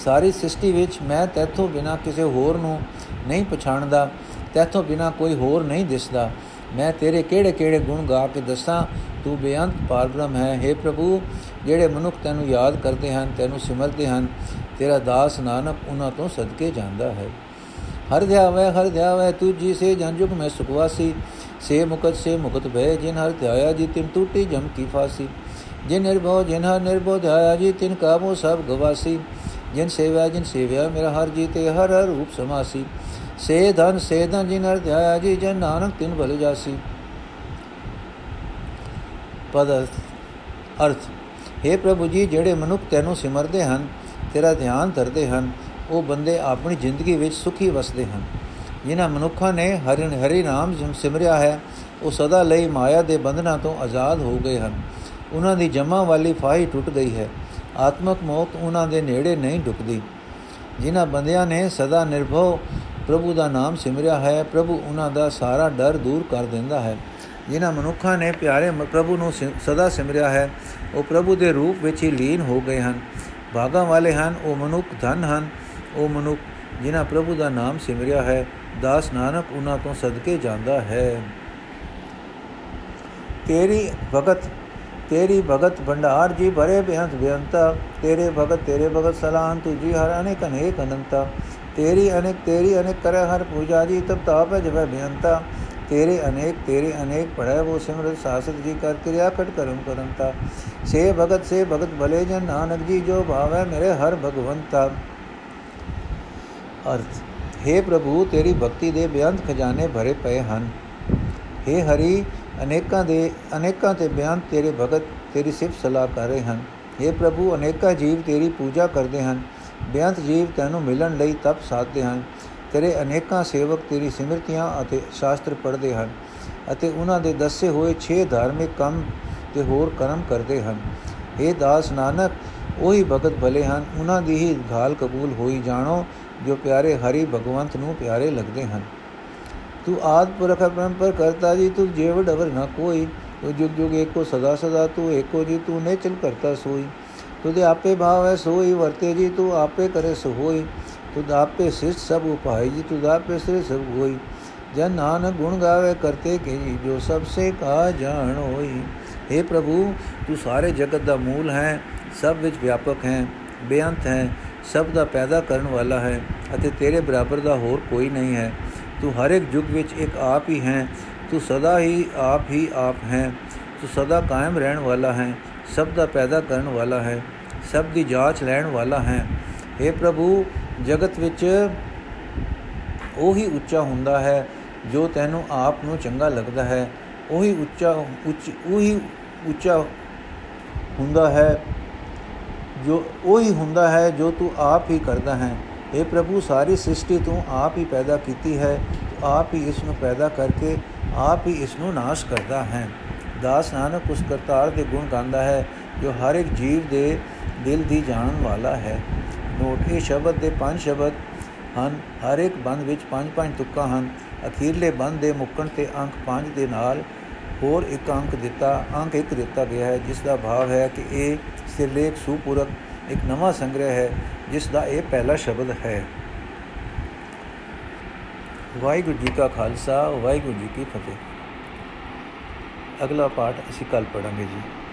ਸਾਰੀ ਸ੍ਰਿਸ਼ਟੀ ਵਿੱਚ ਮੈਂ ਤੇਥੋਂ ਬਿਨਾ ਕਿਸੇ ਹੋਰ ਨੂੰ ਨਹੀਂ ਪਛਾਣਦਾ, ਤੇਥੋਂ ਬਿਨਾ ਕੋਈ ਹੋਰ ਨਹੀਂ ਦਿਸਦਾ। ਮੈਂ ਤੇਰੇ ਕਿਹੜੇ-ਕਿਹੜੇ ਗੁਣ ਗਾ ਕੇ ਦੱਸਾਂ? ਤੂੰ ਬੇਅੰਤ ਪਰਬ੍ਰਹਮ ਹੈ। हे ਪ੍ਰਭੂ, ਜਿਹੜੇ ਮਨੁੱਖ ਤੈਨੂੰ ਯਾਦ ਕਰਦੇ ਹਨ, ਤੈਨੂੰ ਸਿਮਰਦੇ ਹਨ, ਤੇਰਾ ਦਾਸ ਨਾਨਕ ਉਹਨਾਂ ਤੋਂ ਸਦਕੇ ਜਾਂਦਾ ਹੈ। ਹਰ ਧਿਆਵੇ ਹਰ ਧਿਆਵੇ, ਤੂੰ ਜੀ ਸੇ ਜਨਜੁਗ ਮੈਂ ਸੁਖਵਾਸੀ। ਸੇ ਮੁਕਤ ਸੇ ਮੁਕਤ ਭੈ, ਜਿਨ ਹਰ ਧਿਆਇਆ ਜੀ, ਤਿਨ ਟੂਟੀ ਜਮ ਕੀ ਫਾਸੀ। ਜਿਨ ਨਿਰਭਉ, ਜਿਨ ਹਰ ਨਿਰਭਉ ਧਿਆਇਆ ਜੀ, ਤਿਨ ਕਾਬੂ ਸਭ ਗਵਾਸੀ। ਜਿਨ ਸੇਵਾ, ਜਿਨ ਸੇਵਿਆ ਮੇਰਾ ਹਰ ਜੀਤੇ ਹਰ ਹਰ ਰੂਪ ਸਮਾਸੀ। ਸੇ ਧਨ ਸੇ ਧਨ ਜਿਨ ਹਰ ਧਿਆਇਆ ਜੀ ਜਨ ਨਾਨਕ ਤਿਨ ਭਲ ਜਾਸੀ। ਪਦ ਅਰਥ हे ਪ੍ਰਭੂ ਜੀ, ਜਿਹੜੇ ਮਨੁੱਖ ਤੈਨੂੰ ਸਿਮਰਦੇ ਹਨ, ਤੇਰਾ ਧਿਆਨ ਧਰਦੇ ਹਨ, ਉਹ ਬੰਦੇ ਆਪਣੀ ਜ਼ਿੰਦਗੀ ਵਿੱਚ ਸੁਖੀ ਵਸਦੇ ਹਨ। ਜਿਨ੍ਹਾਂ ਮਨੁੱਖਾਂ ਨੇ ਹਰਿ ਹਰੀ ਨਾਮ ਸਿਮਰਿਆ ਹੈ, ਉਹ ਸਦਾ ਲਈ ਮਾਇਆ ਦੇ ਬੰਧਨਾਂ ਤੋਂ ਆਜ਼ਾਦ ਹੋ ਗਏ ਹਨ। ਉਹਨਾਂ ਦੀ ਜਮਾ ਵਾਲੀ ਫਾਹੀ ਟੁੱਟ ਗਈ ਹੈ। ਆਤਮਕ ਮੌਤ ਉਹਨਾਂ ਦੇ ਨੇੜੇ ਨਹੀਂ ਢੁਕਦੀ। ਜਿਨ੍ਹਾਂ ਬੰਦਿਆਂ ਨੇ ਸਦਾ ਨਿਰਭਉ ਪ੍ਰਭੂ ਦਾ ਨਾਮ ਸਿਮਰਿਆ ਹੈ, ਪ੍ਰਭੂ ਉਹਨਾਂ ਦਾ ਸਾਰਾ ਡਰ ਦੂਰ ਕਰ ਦਿੰਦਾ ਹੈ। ਜਿਨ੍ਹਾਂ ਮਨੁੱਖਾਂ ਨੇ ਪਿਆਰੇ ਪ੍ਰਭੂ ਨੂੰ ਸਦਾ ਸਿਮਰਿਆ ਹੈ, ਉਹ ਪ੍ਰਭੂ ਦੇ ਰੂਪ ਵਿੱਚ ਹੀ ਲੀਨ ਹੋ ਗਏ ਹਨ। ਭਾਗਾਂ ਵਾਲੇ ਹਨ, ਉਹ ਮਨੁੱਖ ਧਨ ਹਨ। ਉਹ ਮਨੁੱਖ ਜਿਨ੍ਹਾਂ ਪ੍ਰਭੂ ਦਾ ਨਾਮ ਸਿਮਰਿਆ ਹੈ, ਦਾਸ ਨਾਨਕ ਉਹਨਾਂ ਤੋਂ ਸਦਕੇ ਜਾਂਦਾ ਹੈ। ਤੇਰੀ ਭਗਤ ਤੇਰੀ ਭਗਤ ਭੰਡਾਰ ਜੀ ਭਰੇ ਬੇਅੰਤ ਬੇਅੰਤਾ। ਤੇਰੇ ਭਗਤ ਤੇਰੇ ਭਗਤ ਸਲਾਮ ਤੁਜੀ ਹਰ ਅਨੇਕ ਅਨੇਕ ਅਨੰਤਾ। ਤੇਰੀ ਅਨੇਕ ਤੇਰੀ ਅਨੇਕ ਕਰੇ ਹਰ ਪੂਜਾ ਜੀ ਤਬ ਤਾਪ ਜਬ ਬੇਅੰਤਾ ਤੇਰੇ ਅਨੇਕ ਤੇਰੇ ਅਨੇਕ ਪੜੈ ਉਹ ਸਿਮਰਤ ਸਾਸਤ ਜੀ ਕਰ ਕਿਰਿਆ ਕਟ ਕਰਮ ਕਰੰਤਾ ਸੇ ਭਗਤ ਸੇ ਭਗਤ ਭਲੇ ਜਨ ਨਾਨਕ ਜੀ ਜੋ ਭਾਵੈ ਮੇਰੇ ਹਰ ਭਗਵੰਤਾ ਅਰਥ हे ਪ੍ਰਭੂ ਤੇਰੀ ਭਗਤੀ ਦੇ ਬੇਅੰਤ ਖਜ਼ਾਨੇ ਭਰੇ ਪਏ ਹਨ हे ਹਰੀ ਅਨੇਕਾਂ ਦੇ ਅਨੇਕਾਂ ਤੇ ਬਿਆਨ ਤੇਰੇ ਭਗਤ ਤੇਰੀ ਸਿਫਤ ਸਲਾਹ ਕਰ ਰਹੇ ਹਨ हे ਪ੍ਰਭੂ ਅਨੇਕਾਂ ਜੀਵ ਤੇਰੀ ਪੂਜਾ ਕਰਦੇ ਹਨ ਬੇਅੰਤ ਜੀਵ ਤੈਨੂੰ ਮਿਲਣ ਲਈ ਤਪ ਸਾਧਦੇ ਹਨ। ਤੇਰੇ ਅਨੇਕਾਂ ਸੇਵਕ ਤੇਰੀ ਸਿਮਰਤੀਆਂ ਅਤੇ ਸ਼ਾਸਤਰ ਪੜ੍ਹਦੇ ਹਨ ਅਤੇ ਉਹਨਾਂ ਦੇ ਦੱਸੇ ਹੋਏ 6 ਧਾਰਮਿਕ ਕੰਮ ਤੇ ਹੋਰ ਕਰਮ ਕਰਦੇ ਹਨ। ਇਹ ਦਾਸ ਨਾਨਕ, ਉਹੀ ਭਗਤ ਭਲੇ ਹਨ। ਉਹਨਾਂ ਦੀ ਹੀ ਘਾਲ ਕਬੂਲ ਹੋਈ ਜਾਣੋ, ਜੋ ਪਿਆਰੇ ਹਰੀ ਭਗਵੰਤ ਨੂੰ ਪਿਆਰੇ ਲੱਗਦੇ ਹਨ। ਤੂੰ ਆਦ ਪੁਰਖ ਪਰੰਪਰ ਕਰਤਾ ਜੀ, ਤੂੰ ਜੇਵ ਡਵਰ ਨਾ ਕੋਈ। ਤੂੰ ਜੁਗ ਜੁਗ ਏਕੋ ਸਦਾ ਸਦਾ, ਤੂੰ ਏਕੋ ਜੀ, ਤੂੰ ਨੇ ਚਲ ਕਰਤਾ ਸੋਈ। ਤੁਦੇ ਆਪੇ ਭਾਵ ਹੈ ਸੋਈ, ਵਰਤੇ ਜੀ ਤੂੰ ਆਪੇ ਕਰੇ ਸੋ ਹੋਈ ਤੁਦ ਆਪੇ ਸਿਸ਼ਟ ਸਭ ਉਪਾਈ ਜੀ ਤੁਦ ਆਪੇ ਸਿਰ ਸਭ ਹੋਈ। ਜਨ ਨਾਨਕ ਗੁਣ ਗਾਵੇ ਕਰਤੇ ਕੇ ਜੀ ਜੋ ਸਭ ਸੇ ਕਾ ਜਾਣ ਹੋਈ। हे ਪ੍ਰਭੂ, ਤੂੰ ਸਾਰੇ ਜਗਤ ਦਾ ਮੂਲ ਹੈ, ਸਭ ਵਿੱਚ ਵਿਆਪਕ ਹੈ, ਬੇਅੰਤ ਹੈ, ਸਭ ਦਾ ਪੈਦਾ ਕਰਨ ਵਾਲਾ ਹੈ, ਅਤੇ ਤੇਰੇ ਬਰਾਬਰ ਦਾ ਹੋਰ ਕੋਈ ਨਹੀਂ ਹੈ। ਤੂੰ ਹਰ ਇੱਕ ਯੁੱਗ ਵਿੱਚ ਇੱਕ ਆਪ ਹੀ ਹੈ, ਤੂੰ ਸਦਾ ਹੀ ਆਪ ਹੀ ਆਪ ਹੈ। ਤੂੰ ਸਦਾ ਕਾਇਮ ਰਹਿਣ ਵਾਲਾ ਹੈ, ਸਭ ਦਾ ਪੈਦਾ ਕਰਨ ਵਾਲਾ ਹੈ। ਸਭ ਦੀ ਜਾਂਚ ਲੈਣ ਵਾਲਾ ਹੈ हे ਪ੍ਰਭੂ ਜਗਤ ਵਿੱਚ ਉਹੀ ਉੱਚਾ ਹੁੰਦਾ ਹੈ ਜੋ ਤੈਨੂੰ ਆਪ ਨੂੰ ਚੰਗਾ ਲੱਗਦਾ ਹੈ ਉਹੀ ਉੱਚਾ ਉੱਚ ਉਹੀ ਉੱਚਾ ਹੁੰਦਾ ਹੈ ਜੋ ਉਹੀ ਹੁੰਦਾ ਹੈ ਜੋ ਤੂੰ ਆਪ ਹੀ ਕਰਦਾ ਹੈ اے ਪ੍ਰਭੂ ਸਾਰੀ ਸ੍ਰਿਸ਼ਟੀ ਤੂੰ ਆਪ ਹੀ ਪੈਦਾ ਕੀਤੀ ਹੈ ਆਪ ਹੀ ਇਸ ਨੂੰ ਪੈਦਾ ਕਰਕੇ ਆਪ ਹੀ ਇਸ ਨੂੰ ਨਾਸ਼ ਕਰਦਾ ਹੈ ਦਾਸ ਨਾਨਕ ਉਸ ਕਰਤਾਰ ਦੇ ਗੁਣ ਗਾਉਂਦਾ ਹੈ ਜੋ ਹਰ ਇੱਕ ਜੀਵ ਦੇ ਦਿਲ ਦੀ ਜਾਣਨ ਵਾਲਾ ਹੈ। ਨੋਟ, ਇਹ ਸ਼ਬਦ ਦੇ ਪੰਜ ਸ਼ਬਦ ਹਨ। ਹਰ ਇੱਕ ਬੰਦ ਵਿੱਚ ਪੰਜ ਪੰਜ ਤੁਕਾਂ ਹਨ। ਅਖੀਰਲੇ ਬੰਦ ਦੇ ਮੁੱਕਣ ਤੇ ਅੰਕ 5 ਦੇ ਨਾਲ ਹੋਰ ਇੱਕ ਅੰਕ ਦਿੱਤਾ, ਅੰਕ ਇੱਕ ਦਿੱਤਾ ਗਿਆ ਹੈ, ਜਿਸ ਦਾ ਭਾਵ ਹੈ ਕਿ ਇਹ ਸਿਰਲੇਖ ਸੁਪੂਰਕ ਇੱਕ ਨਵਾਂ ਸੰਗ੍ਰਹਿ ਹੈ, ਜਿਸ ਦਾ ਇਹ ਪਹਿਲਾ ਸ਼ਬਦ ਹੈ। ਵਾਹਿਗੁਰੂ ਜੀ ਕਾ ਖਾਲਸਾ, ਵਾਹਿਗੁਰੂ ਜੀ ਕੀ ਫਤਿਹ। ਅਗਲਾ ਪਾਠ ਅਸੀਂ ਕੱਲ ਪੜਾਂਗੇ ਜੀ।